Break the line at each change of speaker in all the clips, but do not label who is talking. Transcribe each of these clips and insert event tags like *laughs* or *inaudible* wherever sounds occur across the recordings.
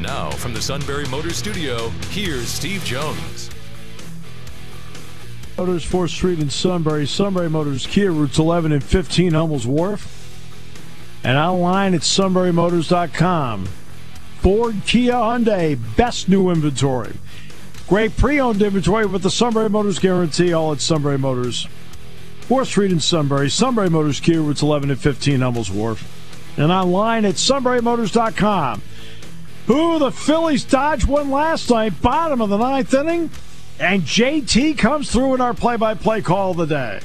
Now, from the Sunbury Motors Studio, here's Steve Jones.
Motors 4th Street in Sunbury, Sunbury Motors Kia, routes 11 and 15, Hummel's Wharf. And online at sunburymotors.com. Ford, Kia, Hyundai, best new inventory. Great pre-owned inventory with the Sunbury Motors guarantee, all at Sunbury Motors. 4th Street in Sunbury, Sunbury Motors Kia, routes 11 and 15, Hummel's Wharf. And online at sunburymotors.com. Who the Phillies dodged one last night, bottom of the ninth inning, and JT comes through in our play-by-play call of the day.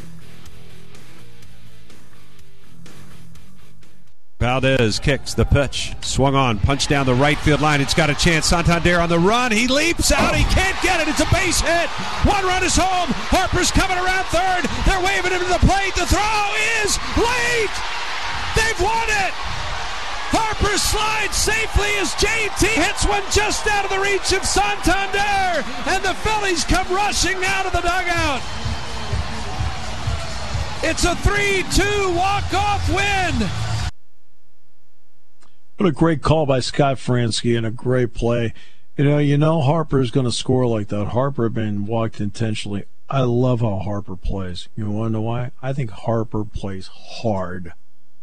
Valdez kicks the pitch, swung on, punch down the right field line. It's got a chance. Santander on the run. He leaps out. He can't get it. It's a base hit. One run is home. Harper's coming around third. They're waving him to the plate. The throw is late. They've won it. Harper slides safely as JT hits one just out of the reach of Santander, and the Phillies come rushing out of the dugout. It's a 3 2 walk off win.
What a great call by Scott Franzke and a great play. You know, you know Harper is going to score like that. Harper been walked intentionally. I love how Harper plays. You want to know why? I think Harper plays hard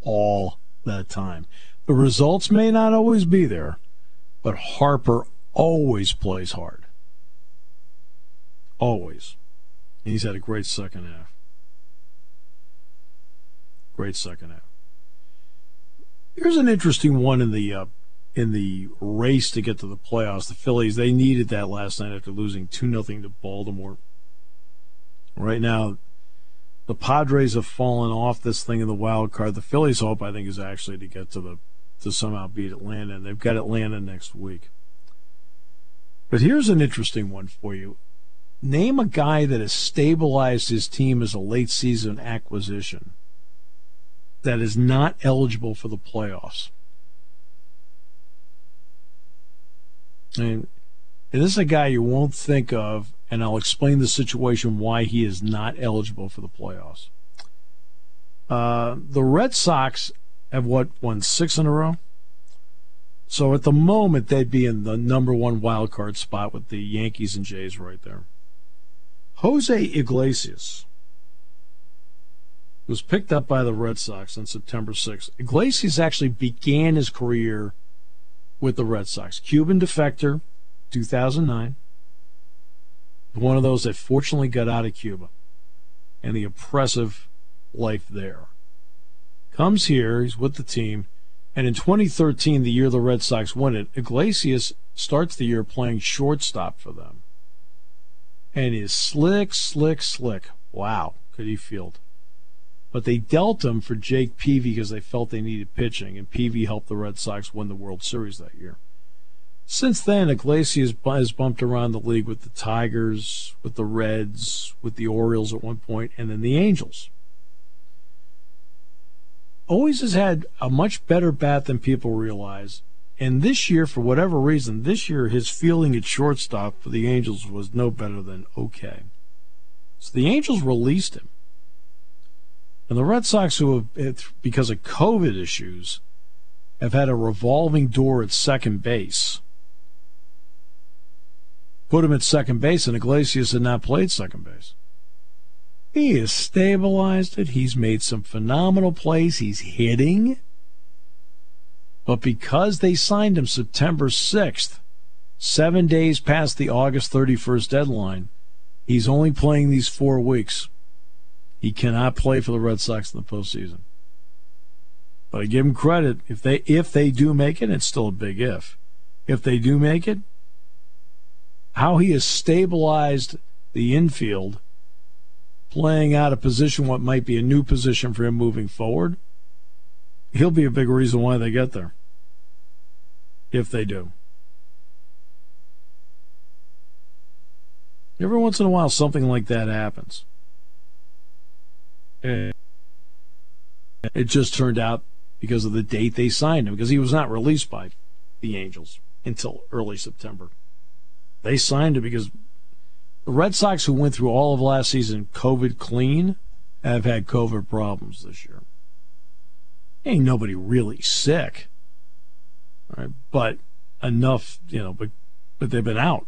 all the time. The results may not always be there, but Harper always plays hard. Always. And he's had a great second half. Great second half. Here's an interesting one in the uh, in the race to get to the playoffs. The Phillies they needed that last night after losing two nothing to Baltimore. Right now, the Padres have fallen off this thing in the wild card. The Phillies' hope, I think, is actually to get to the to somehow beat Atlanta, and they've got Atlanta next week. But here's an interesting one for you. Name a guy that has stabilized his team as a late season acquisition that is not eligible for the playoffs. And, and this is a guy you won't think of, and I'll explain the situation why he is not eligible for the playoffs. Uh, the Red Sox have what won six in a row. So at the moment they'd be in the number one wild card spot with the Yankees and Jays right there. Jose Iglesias was picked up by the Red Sox on September 6th. Iglesias actually began his career with the Red Sox. Cuban defector, 2009. One of those that fortunately got out of Cuba and the oppressive life there comes here, he's with the team, and in 2013, the year the Red Sox won it, Iglesias starts the year playing shortstop for them. And is slick, slick, slick. Wow, could he field? But they dealt him for Jake Peavy because they felt they needed pitching, and Peavy helped the Red Sox win the World Series that year. Since then, Iglesias has bumped around the league with the Tigers, with the Reds, with the Orioles at one point, and then the Angels always has had a much better bat than people realize. And this year, for whatever reason, this year his fielding at shortstop for the Angels was no better than okay. So the Angels released him. And the Red Sox, who have, because of COVID issues, have had a revolving door at second base. Put him at second base, and Iglesias had not played second base. He has stabilized it. He's made some phenomenal plays. He's hitting. But because they signed him September 6th, seven days past the August 31st deadline, he's only playing these four weeks. He cannot play for the Red Sox in the postseason. But I give him credit if they if they do make it, it's still a big if. If they do make it, how he has stabilized the infield playing out a position, what might be a new position for him moving forward, he'll be a big reason why they get there. If they do. Every once in a while, something like that happens. And it just turned out because of the date they signed him, because he was not released by the Angels until early September. They signed him because the Red Sox, who went through all of last season COVID clean, have had COVID problems this year. Ain't nobody really sick, right? But enough, you know. But but they've been out.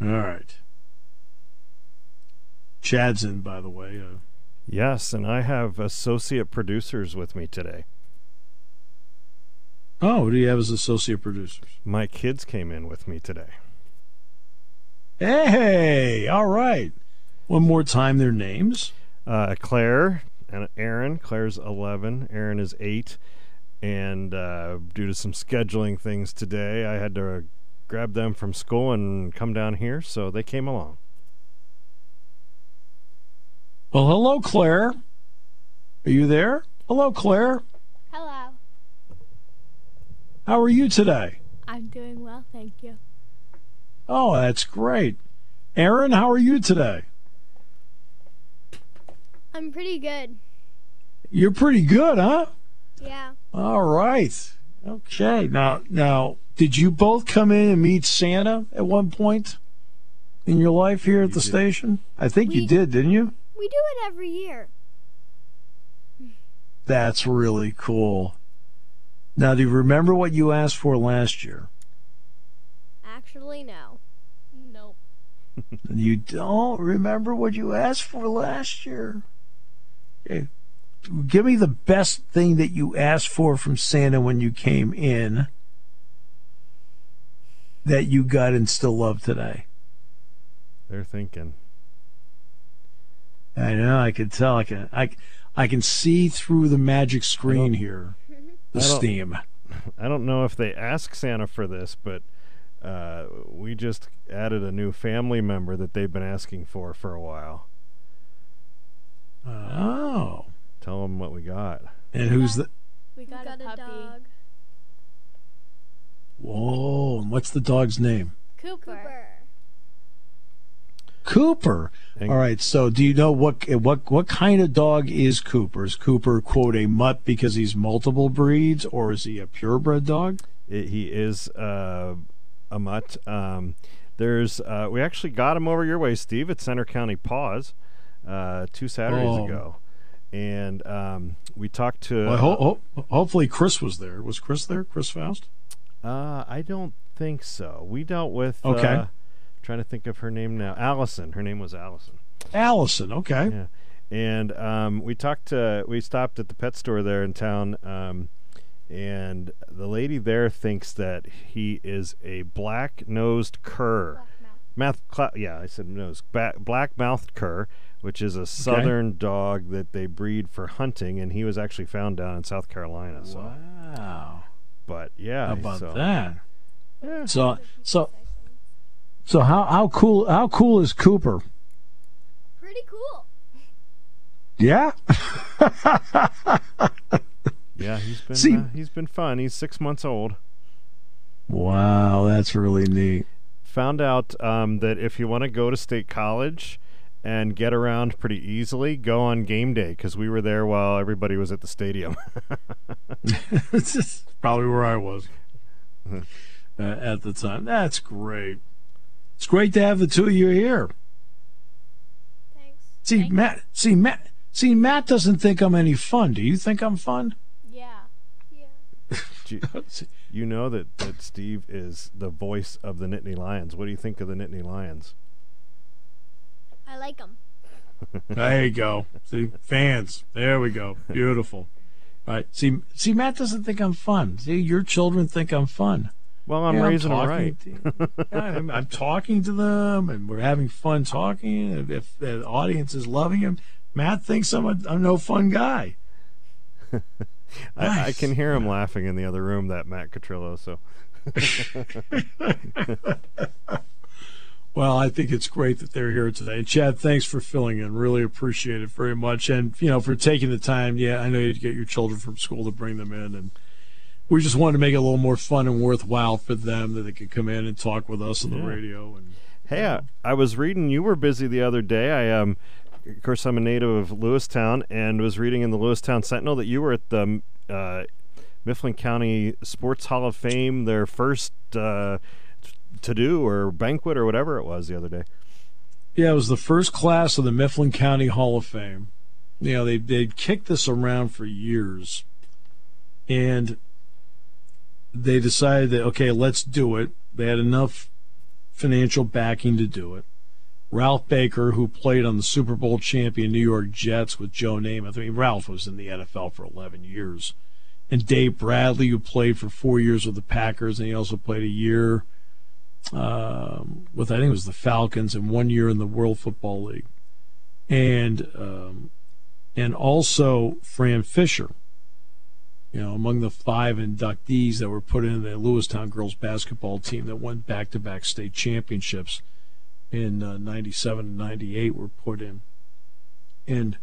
All right. Chad's in, by the way. Uh,
Yes, and I have associate producers with me today.
oh, who do you have as associate producers?
My kids came in with me today.
Hey, all right. One more time, their names.
Uh, Claire and Aaron. Claire's 11, Aaron is 8. And uh, due to some scheduling things today, I had to grab them from school and come down here, so they came along.
Well, hello, Claire. Are you there? Hello, Claire.
Hello.
How are you today?
I'm doing well, thank you.
Oh, that's great. Aaron, how are you today?
I'm pretty good.
You're pretty good, huh?
Yeah.
All right. Okay. Now, now, did you both come in and meet Santa at one point in your life here at the station? I think you did, didn't you?
We do it every year.
That's really cool. Now, do you remember what you asked for last year?
Actually, no. Nope. *laughs*
You don't remember what you asked for last year? Okay. Give me the best thing that you asked for from Santa when you came in that you got and still love today.
They're thinking.
I know. I can tell. I can. I, I can see through the magic screen here. The
I
steam. *laughs*
I don't know if they ask Santa for this, but uh, we just added a new family member that they've been asking for for a while.
Oh.
Tell them what we got.
And who's the?
We got, a puppy.
dog.
Whoa! And what's the dog's name?
Cooper.
Cooper.
And-
All right. So, do you know what what what kind of dog is Cooper? Is Cooper quote a mutt because he's multiple breeds, or is he a purebred dog?
It, he is uh, a mutt. Um, there's uh, we actually got him over your way, Steve, at Centre County Paws uh, two Saturdays
Oh.
ago, and um, we talked to.
Well, ho- ho- hopefully, Chris was there. Was Chris there? Chris Faust?
Uh, I don't think so. We dealt with.
Okay.
Trying to think of her name now. Allison. Her name was Allison.
Allison. Okay.
Yeah. And um, we talked to. We stopped at the pet store there in town. Um, and the lady there thinks that he is a black-nosed cur. Mouth, cla- yeah, I said nose. Ba- black-mouthed cur, which is a southern dog that they breed for hunting, and he was actually found down in South Carolina. So,
Wow.
but yeah,
How about
so,
that?
Yeah.
So so so how how cool how cool is Cooper?
Pretty cool.
Yeah. *laughs*
Yeah, he's been
See-
uh, he's been fun. He's six months old.
Wow, that's really neat.
Found out um, that if you want to go to state college and get around pretty easily, go on game day because we were there while everybody was at the stadium. *laughs* *laughs*
This is probably where I was uh, at the time. That's great. It's great to have the two of you here.
Thanks.
See,
Thank-
Matt. See, Matt. See, Matt doesn't think I'm any fun. Do you think I'm fun?
Yeah. Yeah. *laughs* *laughs*
Do you, you know that, that Steve is the voice of the Nittany Lions. What do you think of the Nittany Lions?
I like them. *laughs*
There you go. See, fans. There we go. Beautiful. Right. See, see, Matt doesn't think I'm fun. See, your children think I'm fun.
Well, I'm
Yeah,
raising them right.
to- *laughs* yeah, I'm, I'm talking to them, and we're having fun talking. And if the audience is loving him, Matt thinks I'm a, I'm no fun guy. *laughs*
I, I can hear him laughing in the other room, that Matt Catrillo. So *laughs*
Well, I think it's great that they're here today. And Chad, thanks for filling in. Really appreciate it very much. And, you know, for taking the time. Yeah, I know you get your children from school to bring them in. And we just wanted to make it a little more fun and worthwhile for them that they could come in and talk with us on the radio. And
Hey, I, I was reading. You were busy the other day. I um, of course, I'm a native of Lewistown, and was reading in the Lewistown Sentinel that you were at the uh, Mifflin County Sports Hall of Fame, their first uh, to do or banquet or whatever it was the other day.
Yeah, it was the first class of the Mifflin County Hall of Fame. You know, they they'd kicked this around for years, and they decided that okay, let's do it. They had enough financial backing to do it. Ralph Baker, who played on the Super Bowl champion New York Jets with Joe Namath. I mean, Ralph was in the NFL for 11 years. And Dave Bradley, who played for four years with the Packers, and he also played a year um, with I think it was the Falcons and one year in the World Football League, and um, and also Fran Fisher. You know, among the five inductees that were put in the Lewistown girls basketball team that won back-to-back state championships in uh, 97 and 98 were put in. And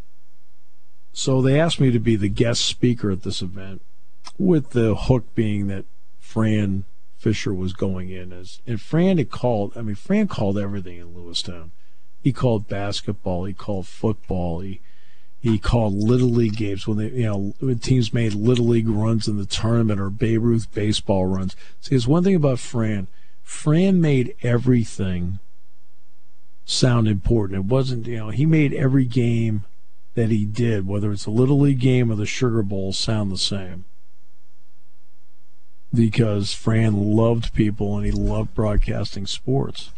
so they asked me to be the guest speaker at this event with the hook being that Fran Fisher was going in as and Fran had called I mean Fran called everything in Lewistown. He called basketball, he called football, he he called little league games when they you know when teams made little league runs in the tournament or Babe Ruth baseball runs. See, there's one thing about Fran. Fran made everything sound important. It wasn't, you know, he made every game that he did, whether it's a little league game or the Sugar Bowl, sound the same. Because Fran loved people and he loved broadcasting sports.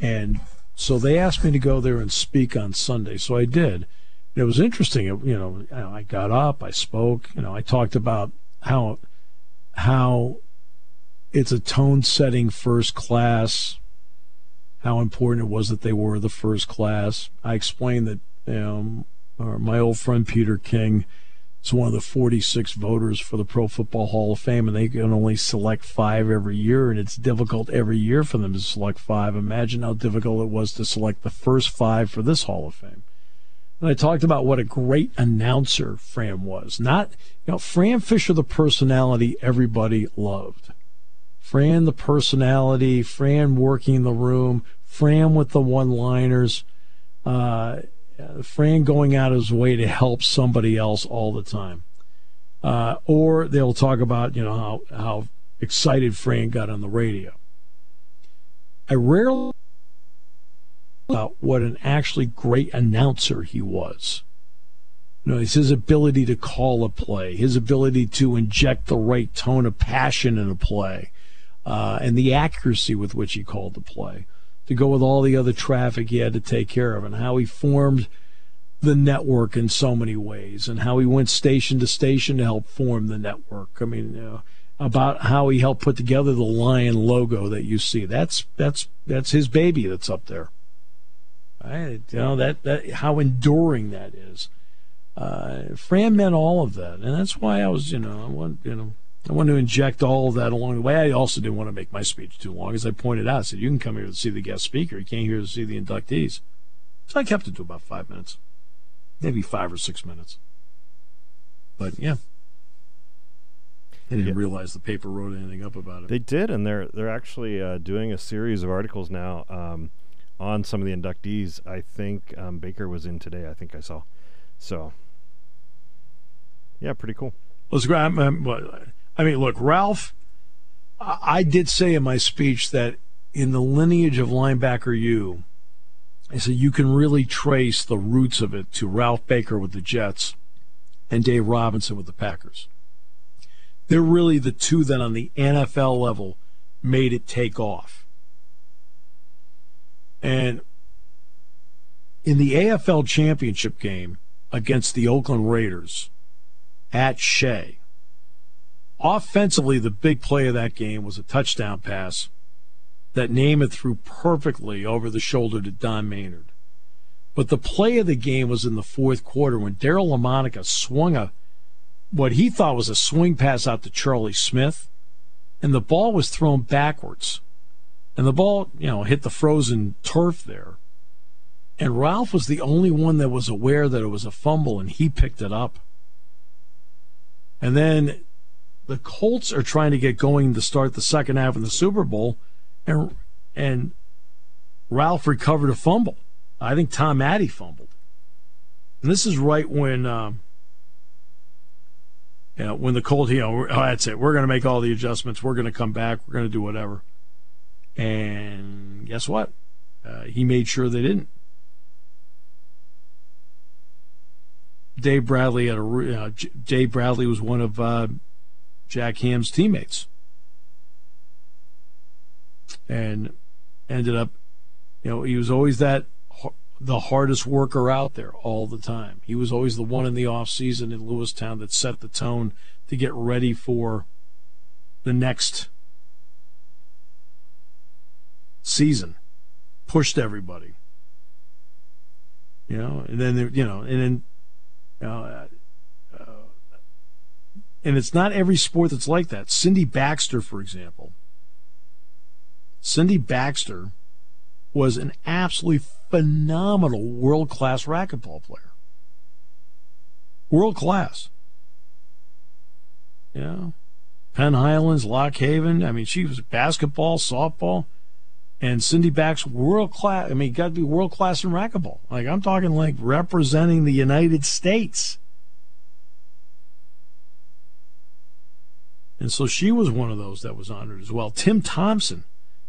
And so they asked me to go there and speak on Sunday. So I did. It was interesting. It, you know, I got up, I spoke, you know, I talked about how how it's a tone setting first class how important it was that they were the first class. I explained that um, uh, my old friend Peter King is one of the 46 voters for the Pro Football Hall of Fame, and they can only select five every year, and it's difficult every year for them to select five. Imagine how difficult it was to select the first five for this Hall of Fame. And I talked about what a great announcer Fran was. Not, you know, Fran Fisher, the personality everybody loved. Fran, the personality, Fran working the room, Fran with the one liners, uh, Fran going out of his way to help somebody else all the time. Uh, or they'll talk about, you know, how, how excited Fran got on the radio. I rarely about what an actually great announcer he was. You know, it's his ability to call a play, his ability to inject the right tone of passion in a play, uh, and the accuracy with which he called the play to go with all the other traffic he had to take care of, and how he formed the network in so many ways, and how he went station to station to help form the network. I mean, about how he helped put together the lion logo that you see. That's that's that's his baby that's up there. I, you know that that how enduring that is. Uh, Fran meant all of that, and that's why I was, you know, I want, you know, I want to inject all of that along the way. I also didn't want to make my speech too long, as I pointed out. I said, you can come here to see the guest speaker. You can't here to see the inductees. So I kept it to about five minutes, maybe five or six minutes. But yeah, I didn't
Yeah.
realize the paper wrote anything up about it.
They did, and they're they're actually uh, doing a series of articles now um, on some of the inductees. I think um, Baker was in today. I think I saw. So, yeah, pretty cool.
Let's grab. Um, I mean, look, Ralph. I I did say in my speech that in the lineage of linebacker U, I said you can really trace the roots of it to Ralph Baker with the Jets and Dave Robinson with the Packers. They're really the two that on the NFL level made it take off. And in the AFL championship game against the Oakland Raiders at Shea, offensively, the big play of that game was a touchdown pass that Namath threw perfectly over the shoulder to Don Maynard. But the play of the game was in the fourth quarter when Daryle Lamonica swung a what he thought was a swing pass out to Charlie Smith, and the ball was thrown backwards. And the ball, you know, hit the frozen turf there. And Ralph was the only one that was aware that it was a fumble, and he picked it up. And then the Colts are trying to get going to start the second half of the Super Bowl, and and Ralph recovered a fumble. I think Tom Matte fumbled, and this is right when. Um, when the Colts, you know, oh, that's it. We're going to make all the adjustments. We're going to come back. We're going to do whatever. And guess what? Uh, he made sure they didn't. Dave Bradley had a uh, Dave Bradley was one of uh, Jack Ham's teammates, and ended up, you know, he was always that the hardest worker out there all the time. He was always the one in the off season in Lewistown that set the tone to get ready for the next season. Pushed everybody. You know, and then you know, and then uh, uh, and it's not every sport that's like that. Cindy Baxter, for example. Cindy Baxter was an absolutely phenomenal world class racquetball player. World class. Yeah. Penn Highlands, Lock Haven. I mean, she was basketball, softball, and Cindy Back's world class. I mean, got to be world class in racquetball. Like, I'm talking like representing the United States. And so she was one of those that was honored as well. Tim Thompson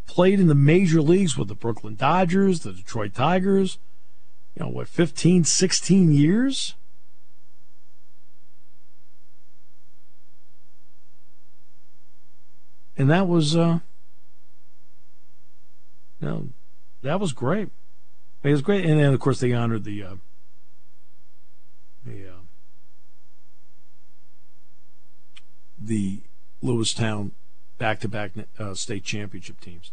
played in the major leagues with the Brooklyn Dodgers, the Detroit Tigers. You know, what, 15, 16 years? And that was, uh, you that was great. It was great. And then, of course, they honored the, uh, the, uh, the Lewistown back-to-back uh, state championship teams.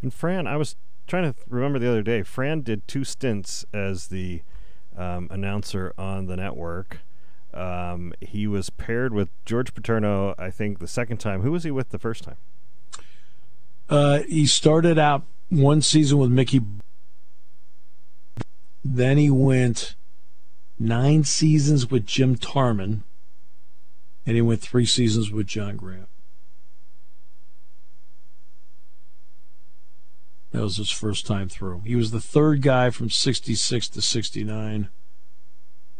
And Fran, I was trying to remember the other day. Fran did two stints as the um, announcer on the network. Um, he was paired with George Paterno, I think, the second time. Who was he with the first time?
Uh, he started out one season with Mickey. Then he went nine seasons with Jim Tarman, and he went three seasons with John Grant. That was his first time through. He was the third guy from 66 to 69.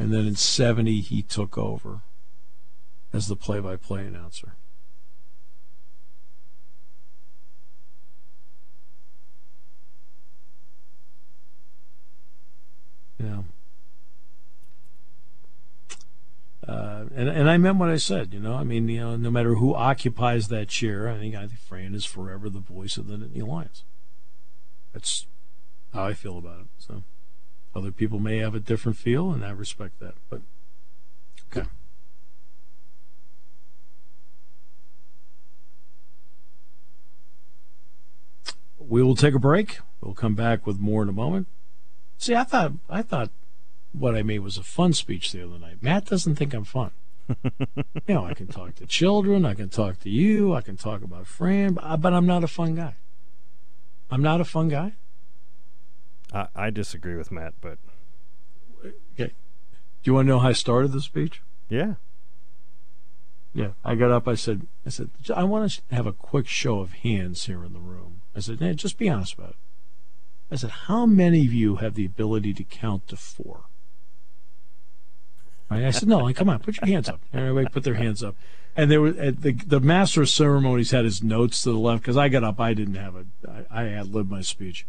And then in 70, he took over as the play by play announcer. Yeah. Uh, and and I meant what I said. You know, I mean, you know, no matter who occupies that chair, I think I think Fran is forever the voice of the Nittany Lions. That's how I feel about it. So other people may have a different feel, and I respect that. But okay. We will take a break. We'll come back with more in a moment. See, I thought I thought what I made was a fun speech the other night. Matt doesn't think I'm fun. *laughs* you know, I can talk to children, I can talk to you, I can talk about Fran, but I'm not a fun guy. I'm not a fun guy.
I, I disagree with Matt, but
okay. Do you want to know how I started the speech?
Yeah.
Yeah. I got up. I said, I said, I want to have a quick show of hands here in the room. I said, hey, just be honest about it. I said, how many of you have the ability to count to four? Right? I said, no, like, come on, put your hands up. Everybody put their hands up. And there was the the master of ceremonies had his notes to the left because I got up. I didn't have it. I, I had lived my speech,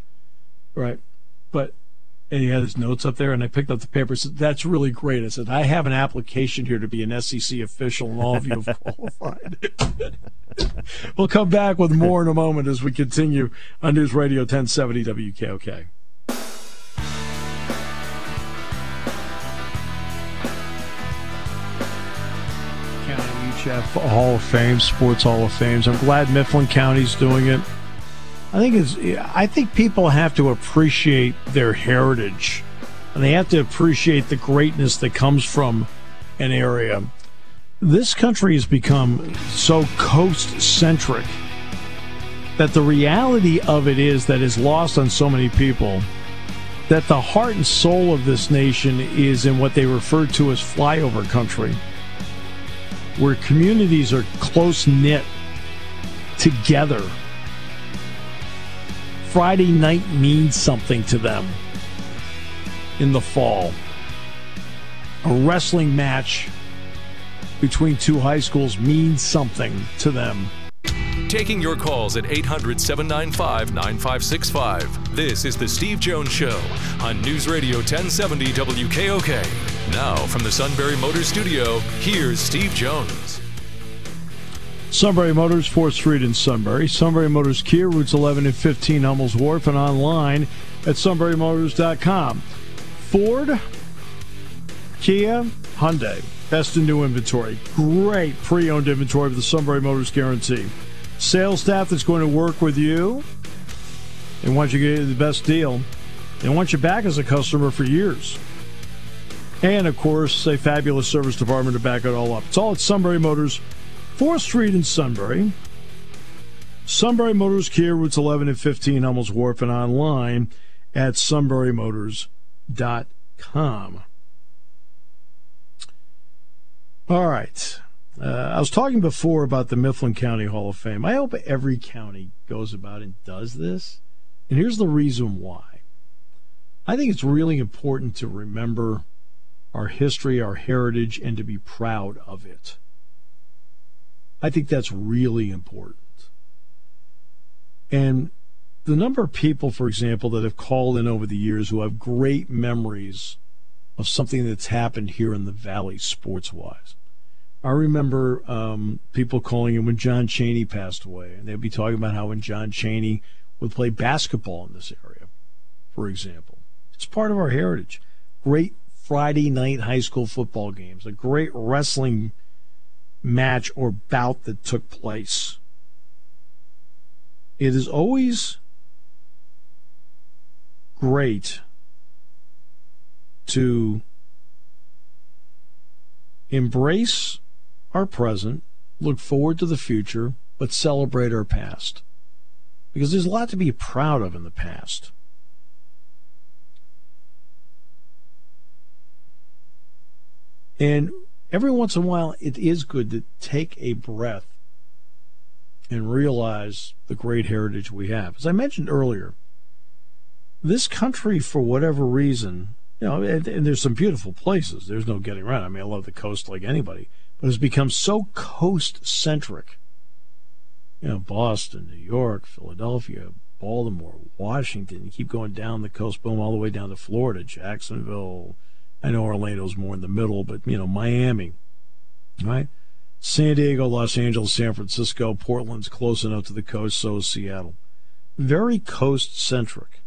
right? But and he had his notes up there, and I picked up the paper. Said, "That's really great." I said, "I have an application here to be an SEC official, and all of you have *laughs* qualified." *laughs* we'll come back with more in a moment as we continue on News Radio 1070 WKOK. Chef Hall of Fame, Sports Hall of Fame. I'm glad Mifflin County's doing it. I think it's. I think people have to appreciate their heritage, and they have to appreciate the greatness that comes from an area. this country has become so coast centric that the reality of it is that is lost on so many people that the heart and soul of this nation is in what they refer to as flyover country, where communities are close knit together. Friday night means something to them in the fall. A wrestling match between two high schools means something to them.
Taking your calls at 800 795 9565. This is The Steve Jones Show on News Radio 1070 WKOK. Now, from the Sunbury Motor Studio, here's Steve Jones.
Sunbury Motors, 4th Street in Sunbury. Sunbury Motors Kia, routes 11 and 15, Hummels Wharf, and online at sunburymotors.com. Ford, Kia, Hyundai. Best in new inventory. Great pre owned inventory with the Sunbury Motors guarantee. Sales staff that's going to work with you. and want you to get the best deal. and want you back as a customer for years. And of course, a fabulous service department to back it all up. It's all at Sunbury Motors, 4th Street in Sunbury. Sunbury Motors Kia, routes 11 and 15, Hummels Wharf, and online at sunburymotors.com. All right. Uh, I was talking before about the Mifflin County Hall of Fame. I hope every county goes about and does this. And here's the reason why. I think it's really important to remember our history, our heritage, and to be proud of it. I think that's really important. And the number of people, for example, that have called in over the years who have great memories of something that's happened here in the Valley sports wise. I remember um, people calling in when John Chaney passed away, and they'd be talking about how when John Chaney would play basketball in this area, for example. It's part of our heritage. Great Friday night high school football games, a great wrestling match or bout that took place. It is always great to embrace our present, look forward to the future, but celebrate our past. Because there's a lot to be proud of in the past. And every once in a while, it is good to take a breath and realize the great heritage we have. As I mentioned earlier, this country, for whatever reason, you know, and, and, there's some beautiful places. There's no getting around. I mean, I love the coast like anybody, but it's become so coast centric. You know, Boston, New York, Philadelphia, Baltimore, Washington. You keep going down the coast, boom, all the way down to Florida, Jacksonville. I know Orlando's more in the middle, but you know, Miami, right? San Diego, Los Angeles, San Francisco, Portland's close enough to the coast, so is Seattle. Very coast centric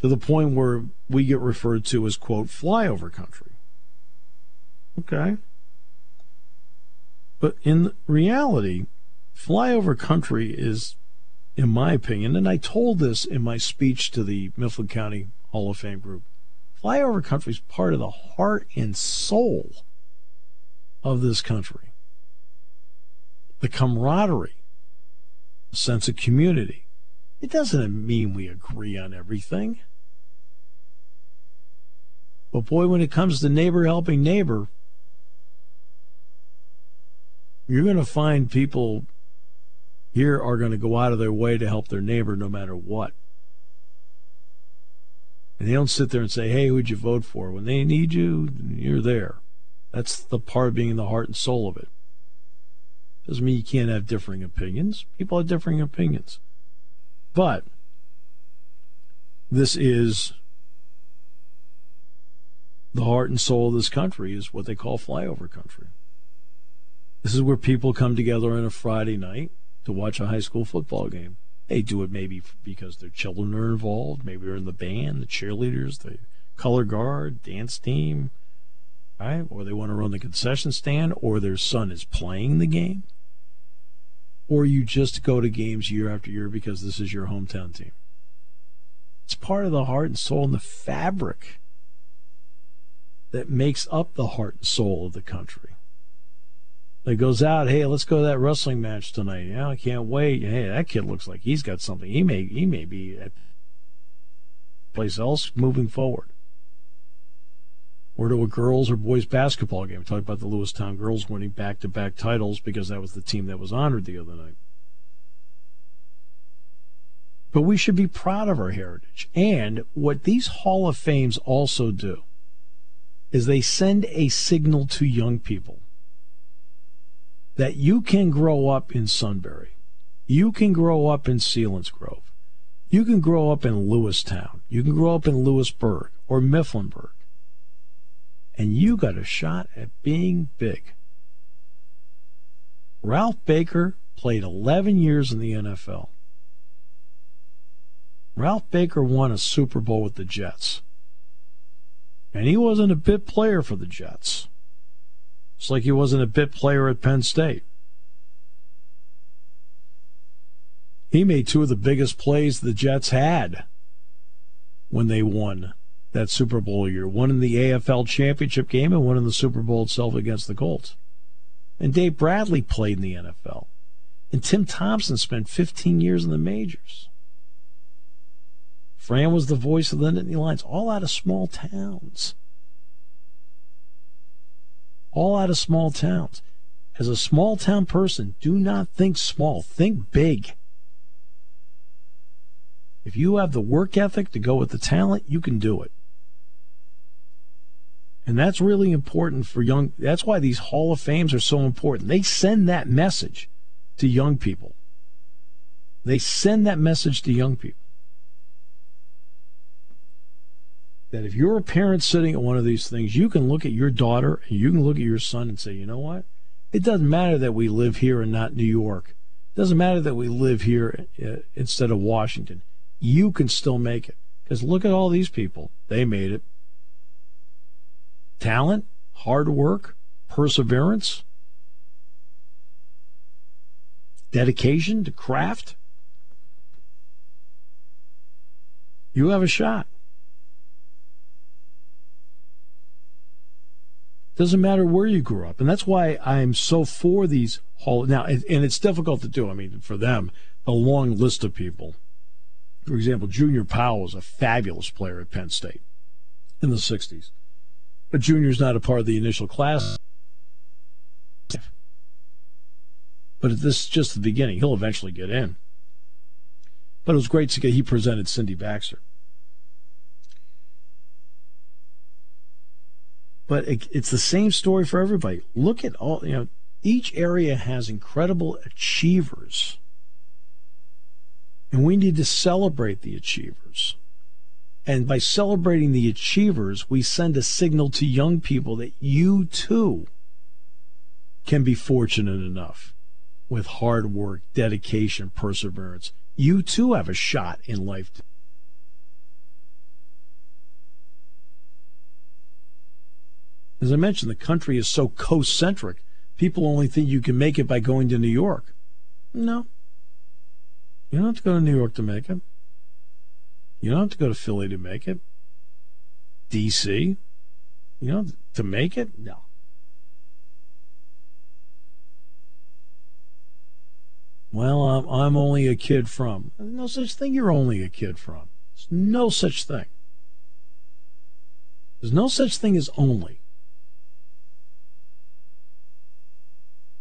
to the point where we get referred to as, quote, flyover country. Okay. But in reality, flyover country is, in my opinion, and I told this in my speech to the Mifflin County Hall of Fame group, flyover country is part of the heart and soul of this country. The camaraderie, the sense of community. It doesn't mean we agree on everything. But boy, when it comes to neighbor helping neighbor, you're going to find people here are going to go out of their way to help their neighbor no matter what. And they don't sit there and say, hey, who'd you vote for? When they need you, you're there. That's the part of being the heart and soul of it. Doesn't mean you can't have differing opinions. People have differing opinions. But this is the heart and soul of this country is what they call flyover country. This is where people come together on a Friday night to watch a high school football game. They do it maybe because their children are involved, maybe they're in the band, the cheerleaders, the color guard, dance team, right? Or they want to run the concession stand, or their son is playing the game. Or you just go to games year after year because this is your hometown team. It's part of the heart and soul and the fabric that makes up the heart and soul of the country. That goes out, hey, let's go to that wrestling match tonight. Yeah, I can't wait. Hey, that kid looks like he's got something. He may he may be at place else moving forward. Or to a girls or boys basketball game. Talk about the Lewistown girls winning back to back titles because that was the team that was honored the other night. But we should be proud of our heritage. And what these Hall of Fames also do is they send a signal to young people that you can grow up in Sunbury. You can grow up in Selinsgrove. You can grow up in Lewistown. You can grow up in Lewisburg or Mifflinburg. And you got a shot at being big. Ralph Baker played 11 years in the NFL. Ralph Baker won a Super Bowl with the Jets. And he wasn't a bit player for the Jets. It's like he wasn't a bit player at Penn State. He made two of the biggest plays the Jets had when they won that Super Bowl year. One in the AFL championship game and one in the Super Bowl itself against the Colts. And Dave Bradley played in the NFL. And Tim Thompson spent 15 years in the majors. Fran was the voice of the Nittany Lions, all out of small towns. All out of small towns. As a small town person, do not think small, think big. If you have the work ethic to go with the talent, you can do it. And that's really important for young. That's why these Hall of Fames are so important. They send that message to young people. They send that message to young people. That if you're a parent sitting at one of these things, you can look at your daughter and you can look at your son and say, you know what? It doesn't matter that we live here and not New York. It doesn't matter that we live here uh, instead of Washington you can still make it. Because look at all these people. They made it. Talent, hard work, perseverance, dedication to craft. You have a shot. Doesn't matter where you grew up. And that's why I'm so for these hall now and it's difficult to do. I mean, for them, a long list of people for example, Junior Powell was a fabulous player at Penn State in the 60s. But Junior's not a part of the initial class. But this is just the beginning. He'll eventually get in. But it was great to get he presented Cindy Baxter. But it, it's the same story for everybody. Look at all, you know, each area has incredible achievers and we need to celebrate the achievers. And by celebrating the achievers, we send a signal to young people that you too can be fortunate enough with hard work, dedication, perseverance. You too have a shot in life. As I mentioned, the country is so coast centric. People only think you can make it by going to New York. No, you don't have to go to New York to make it. You don't have to go to Philly to make it. D.C. You know, to make it? No. Well, I'm, I'm only a kid from. There's no such thing you're only a kid from. There's no such thing. There's no such thing as only.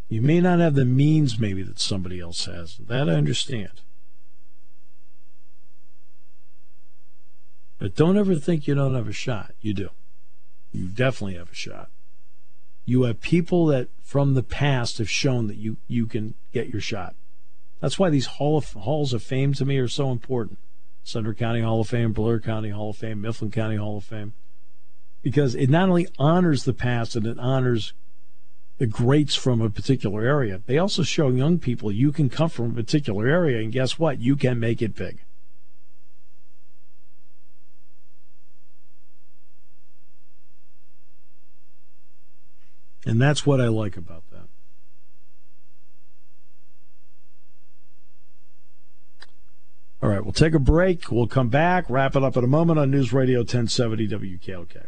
You may not have the means, maybe, that somebody else has. That I understand. But don't ever think you don't have a shot. You do. You definitely have a shot. You have people that from the past have shown that you, you can get your shot. That's why these hall of, halls of fame to me are so important. Sumter County Hall of Fame, Blair County Hall of Fame, Mifflin County Hall of Fame. Because it not only honors the past and it honors the greats from a particular area, they also show young people you can come from a particular area and guess what? You can make it big. And that's what I like about that. All right, we'll take a break. We'll come back, wrap it up in a moment on News Radio 1070 WKOK.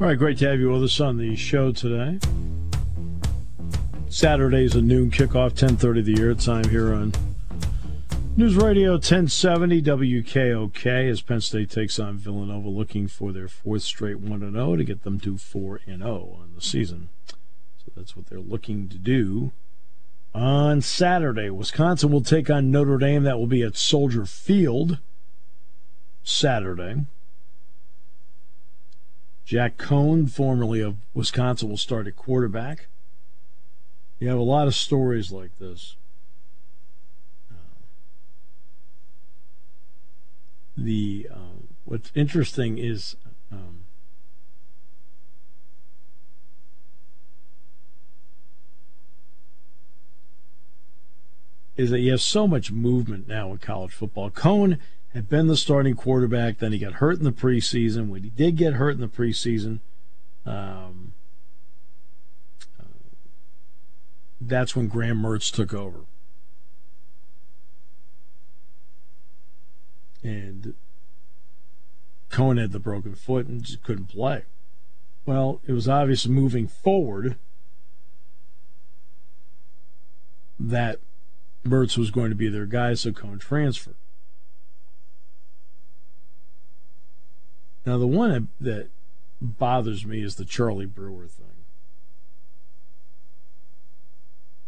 All right, great to have you with us on the show today. Saturday's a noon kickoff, 10:30 the air time here on News Radio 1070 WKOK as Penn State takes on Villanova, looking for their fourth straight 1 0 to get them to 4 0 on the season. So that's what they're looking to do. On Saturday, Wisconsin will take on Notre Dame. That will be at Soldier Field. Saturday. Jack Coan, formerly of Wisconsin, will start at quarterback. You have a lot of stories like this. The uh, what's interesting is um, is that you have so much movement now in college football. Coan had been the starting quarterback. Then he got hurt in the preseason. When he did get hurt in the preseason, um, uh, that's when Graham Mertz took over. And Coan had the broken foot and just couldn't play. Well, it was obvious moving forward that Mertz was going to be their guy, so Coan transferred. Now, the one that bothers me is the Charlie Brewer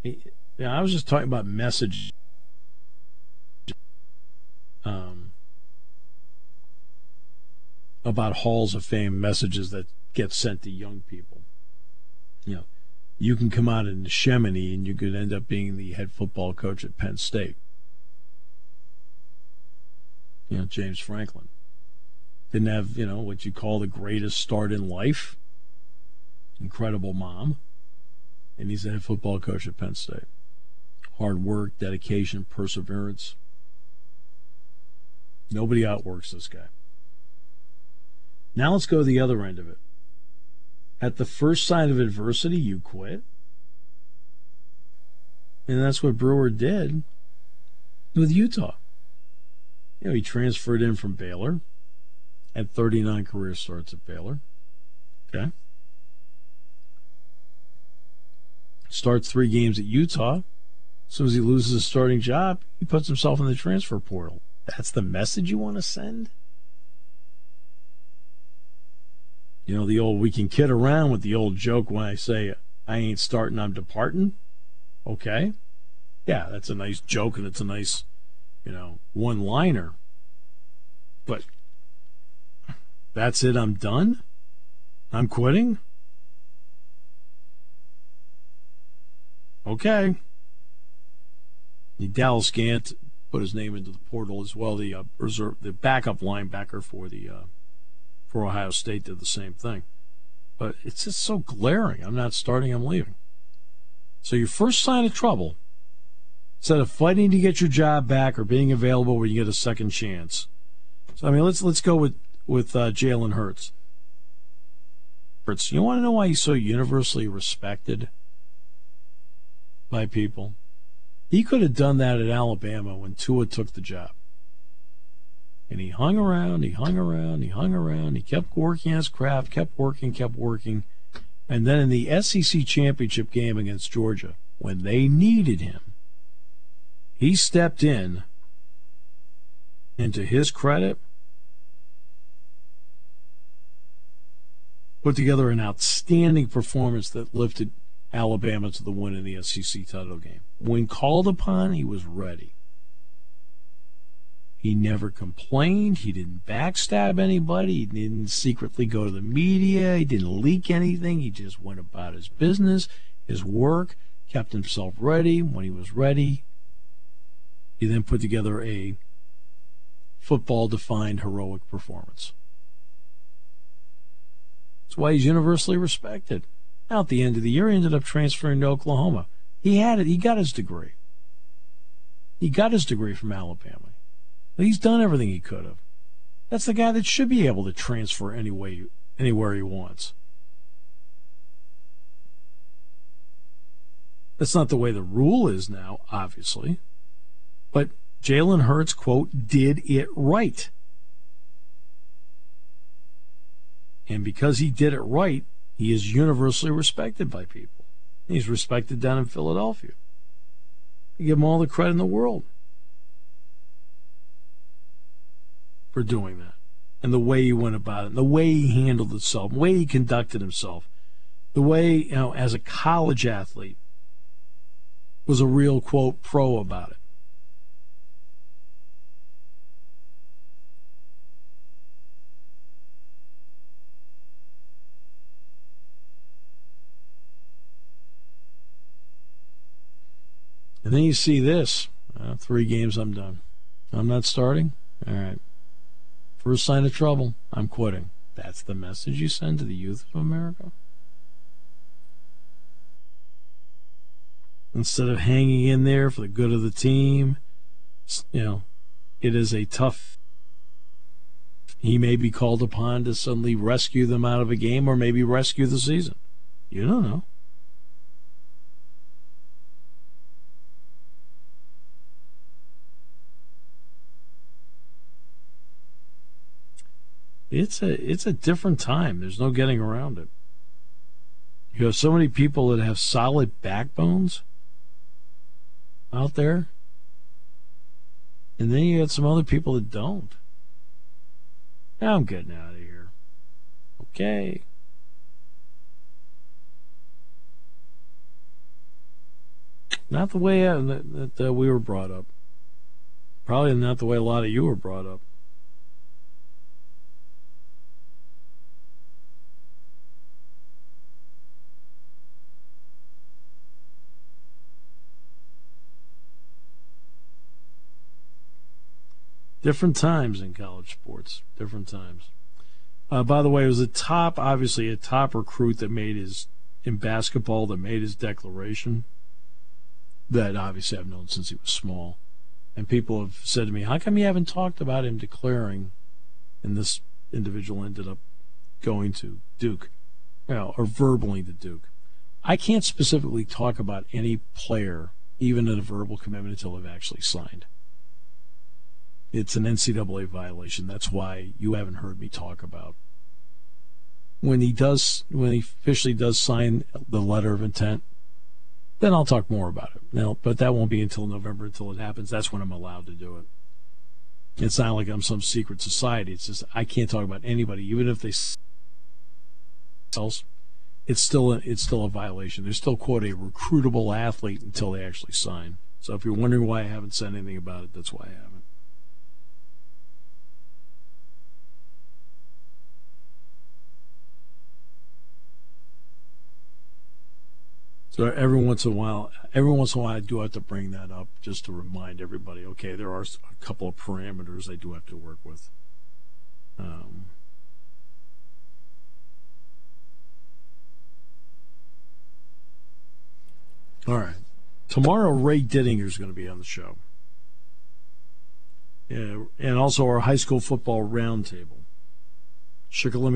thing. Yeah, I was just talking about message. Um, about halls of fame messages that get sent to young people. You know, you can come out in Chamonix and you could end up being the head football coach at Penn State. You know, James Franklin. Didn't have, you know, what you call the greatest start in life. Incredible mom. And he's a head football coach at Penn State. Hard work, dedication, perseverance. Nobody outworks this guy. Now let's go to the other end of it. At the first sign of adversity, you quit. And that's what Brewer did with Utah. You know, he transferred in from Baylor had 39 career starts at Baylor. Okay. Starts three games at Utah. As soon as he loses his starting job, he puts himself in the transfer portal. That's the message you want to send? You know, the old, we can kid around with the old joke when I say, I ain't starting, I'm departing. Okay. Yeah, that's a nice joke and it's a nice, you know, one liner. But that's it, I'm done? I'm quitting? Okay. The Dallas Gant put his name into the portal as well. The uh, reserve, the backup linebacker for the uh, for Ohio State did the same thing. But it's just so glaring. I'm not starting. I'm leaving. So your first sign of trouble, instead of fighting to get your job back or being available where you get a second chance. So I mean, let's let's go with with uh, Jalen Hurts. Hurts, you want to know why he's so universally respected by people? He could have done that at Alabama when Tua took the job. And he hung around, he hung around, he hung around, he kept working his craft, kept working, kept working. And then in the SEC championship game against Georgia, when they needed him, he stepped in and to his credit, put together an outstanding performance that lifted Alabama to the win in the SEC title game. When called upon, he was ready. He never complained. He didn't backstab anybody. He didn't secretly go to the media. He didn't leak anything. He just went about his business, his work, kept himself ready. When he was ready, he then put together a football defined heroic performance. That's why he's universally respected. Now, at the end of the year, he ended up transferring to Oklahoma. He had it. He got his degree. He got his degree from Alabama. He's done everything he could have. That's the guy that should be able to transfer any way, anywhere he wants. That's not the way the rule is now, obviously. But Jalen Hurts, quote, did it right. And because he did it right, he is universally respected by people. He's respected down in Philadelphia. I give him all the credit in the world for doing that. And the way he went about it, and the way he handled himself, the way he conducted himself, the way, you know, as a college athlete, was a real, quote, pro about it. And then you see this. Uh, three games, I'm done. I'm not starting? All right. First sign of trouble, I'm quitting. That's the message you send to the youth of America? Instead of hanging in there for the good of the team, you know, it is a tough. He may be called upon to suddenly rescue them out of a game or maybe rescue the season. You don't know. It's a it's a different time. There's no getting around it. You have so many people that have solid backbones out there, and then you got some other people that don't. Now I'm getting out of here. Okay. Not the way uh, that, that we were brought up. Probably not the way a lot of you were brought up. Different times in college sports. Different times. Uh, by the way, it was a top, obviously a top recruit that made his in basketball that made his declaration. That obviously I've known since he was small, and people have said to me, "How come you haven't talked about him declaring?" And this individual ended up going to Duke, you know, or verbally to Duke. I can't specifically talk about any player, even in a verbal commitment, until they've actually signed. It's an NCAA violation. That's why you haven't heard me talk about. When he does, when he officially does sign the letter of intent, then I'll talk more about it. Now, but that won't be until November until it happens. That's when I'm allowed to do it. It's not like I'm some secret society. It's just I can't talk about anybody, even if they else. It's still a, it's still a violation. They're still quote a recruitable athlete until they actually sign. So if you're wondering why I haven't said anything about it, that's why I haven't. So every once in a while, every once in a while, I do have to bring that up just to remind everybody. Okay, there are a couple of parameters I do have to work with. Um, all right, tomorrow Ray Didinger is going to be on the show, yeah, and also our high school football roundtable.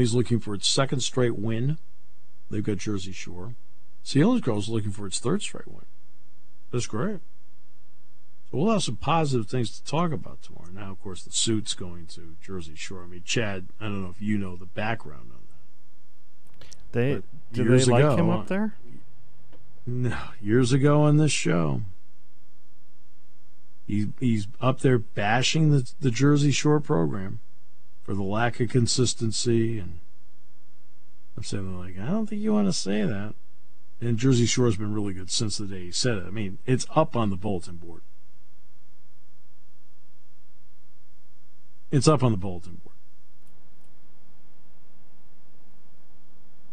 is looking for its second straight win. They've got Jersey Shore. Selinsgrove is looking for its third straight win. That's great. So we'll have some positive things to talk about tomorrow. Now, of course, the suit's going to Jersey Shore. I mean, Chad, I don't know if you know the background on that.
They do they like ago, him uh, up there?
No, years ago on this show, He, he's up there bashing the, the Jersey Shore program for the lack of consistency. And I'm saying, like, I don't think you want to say that. And Jersey Shore's been really good since the day he said it. I mean, it's up on the bulletin board. It's up on the bulletin board.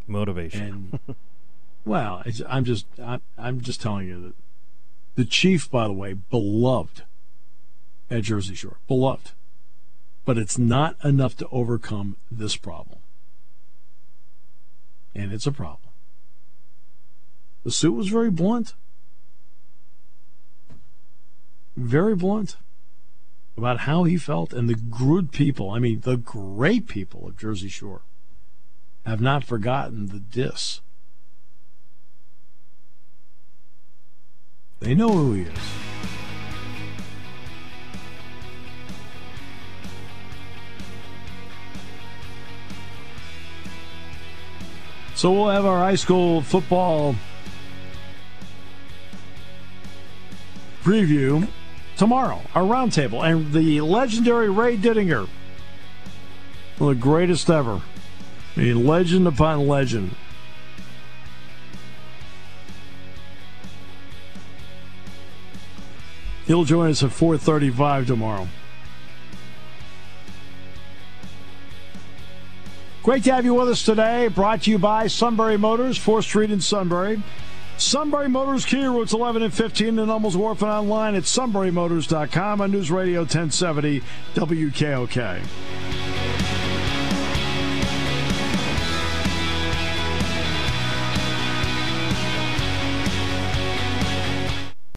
Motivation.
And *laughs* well, it's, I'm just I'm, I'm just telling you that the chief, by the way, beloved at Jersey Shore, beloved, but it's not enough to overcome this problem, and it's a problem. The suit was very blunt, very blunt about how he felt, and the good people, I mean, the great people of Jersey Shore, have not forgotten the diss. They know who he is. So we'll have our high school football preview tomorrow, our roundtable, and the legendary Ray Didinger, the greatest ever. a legend upon legend. He'll join us at 4:35 tomorrow. Great to have you with us today. Brought to you by Sunbury Motors, 4th Street in Sunbury. Sunbury Motors Kia routes 11 and 15 in Hummels Wharf and online at sunburymotors.com on News Radio 1070 WKOK.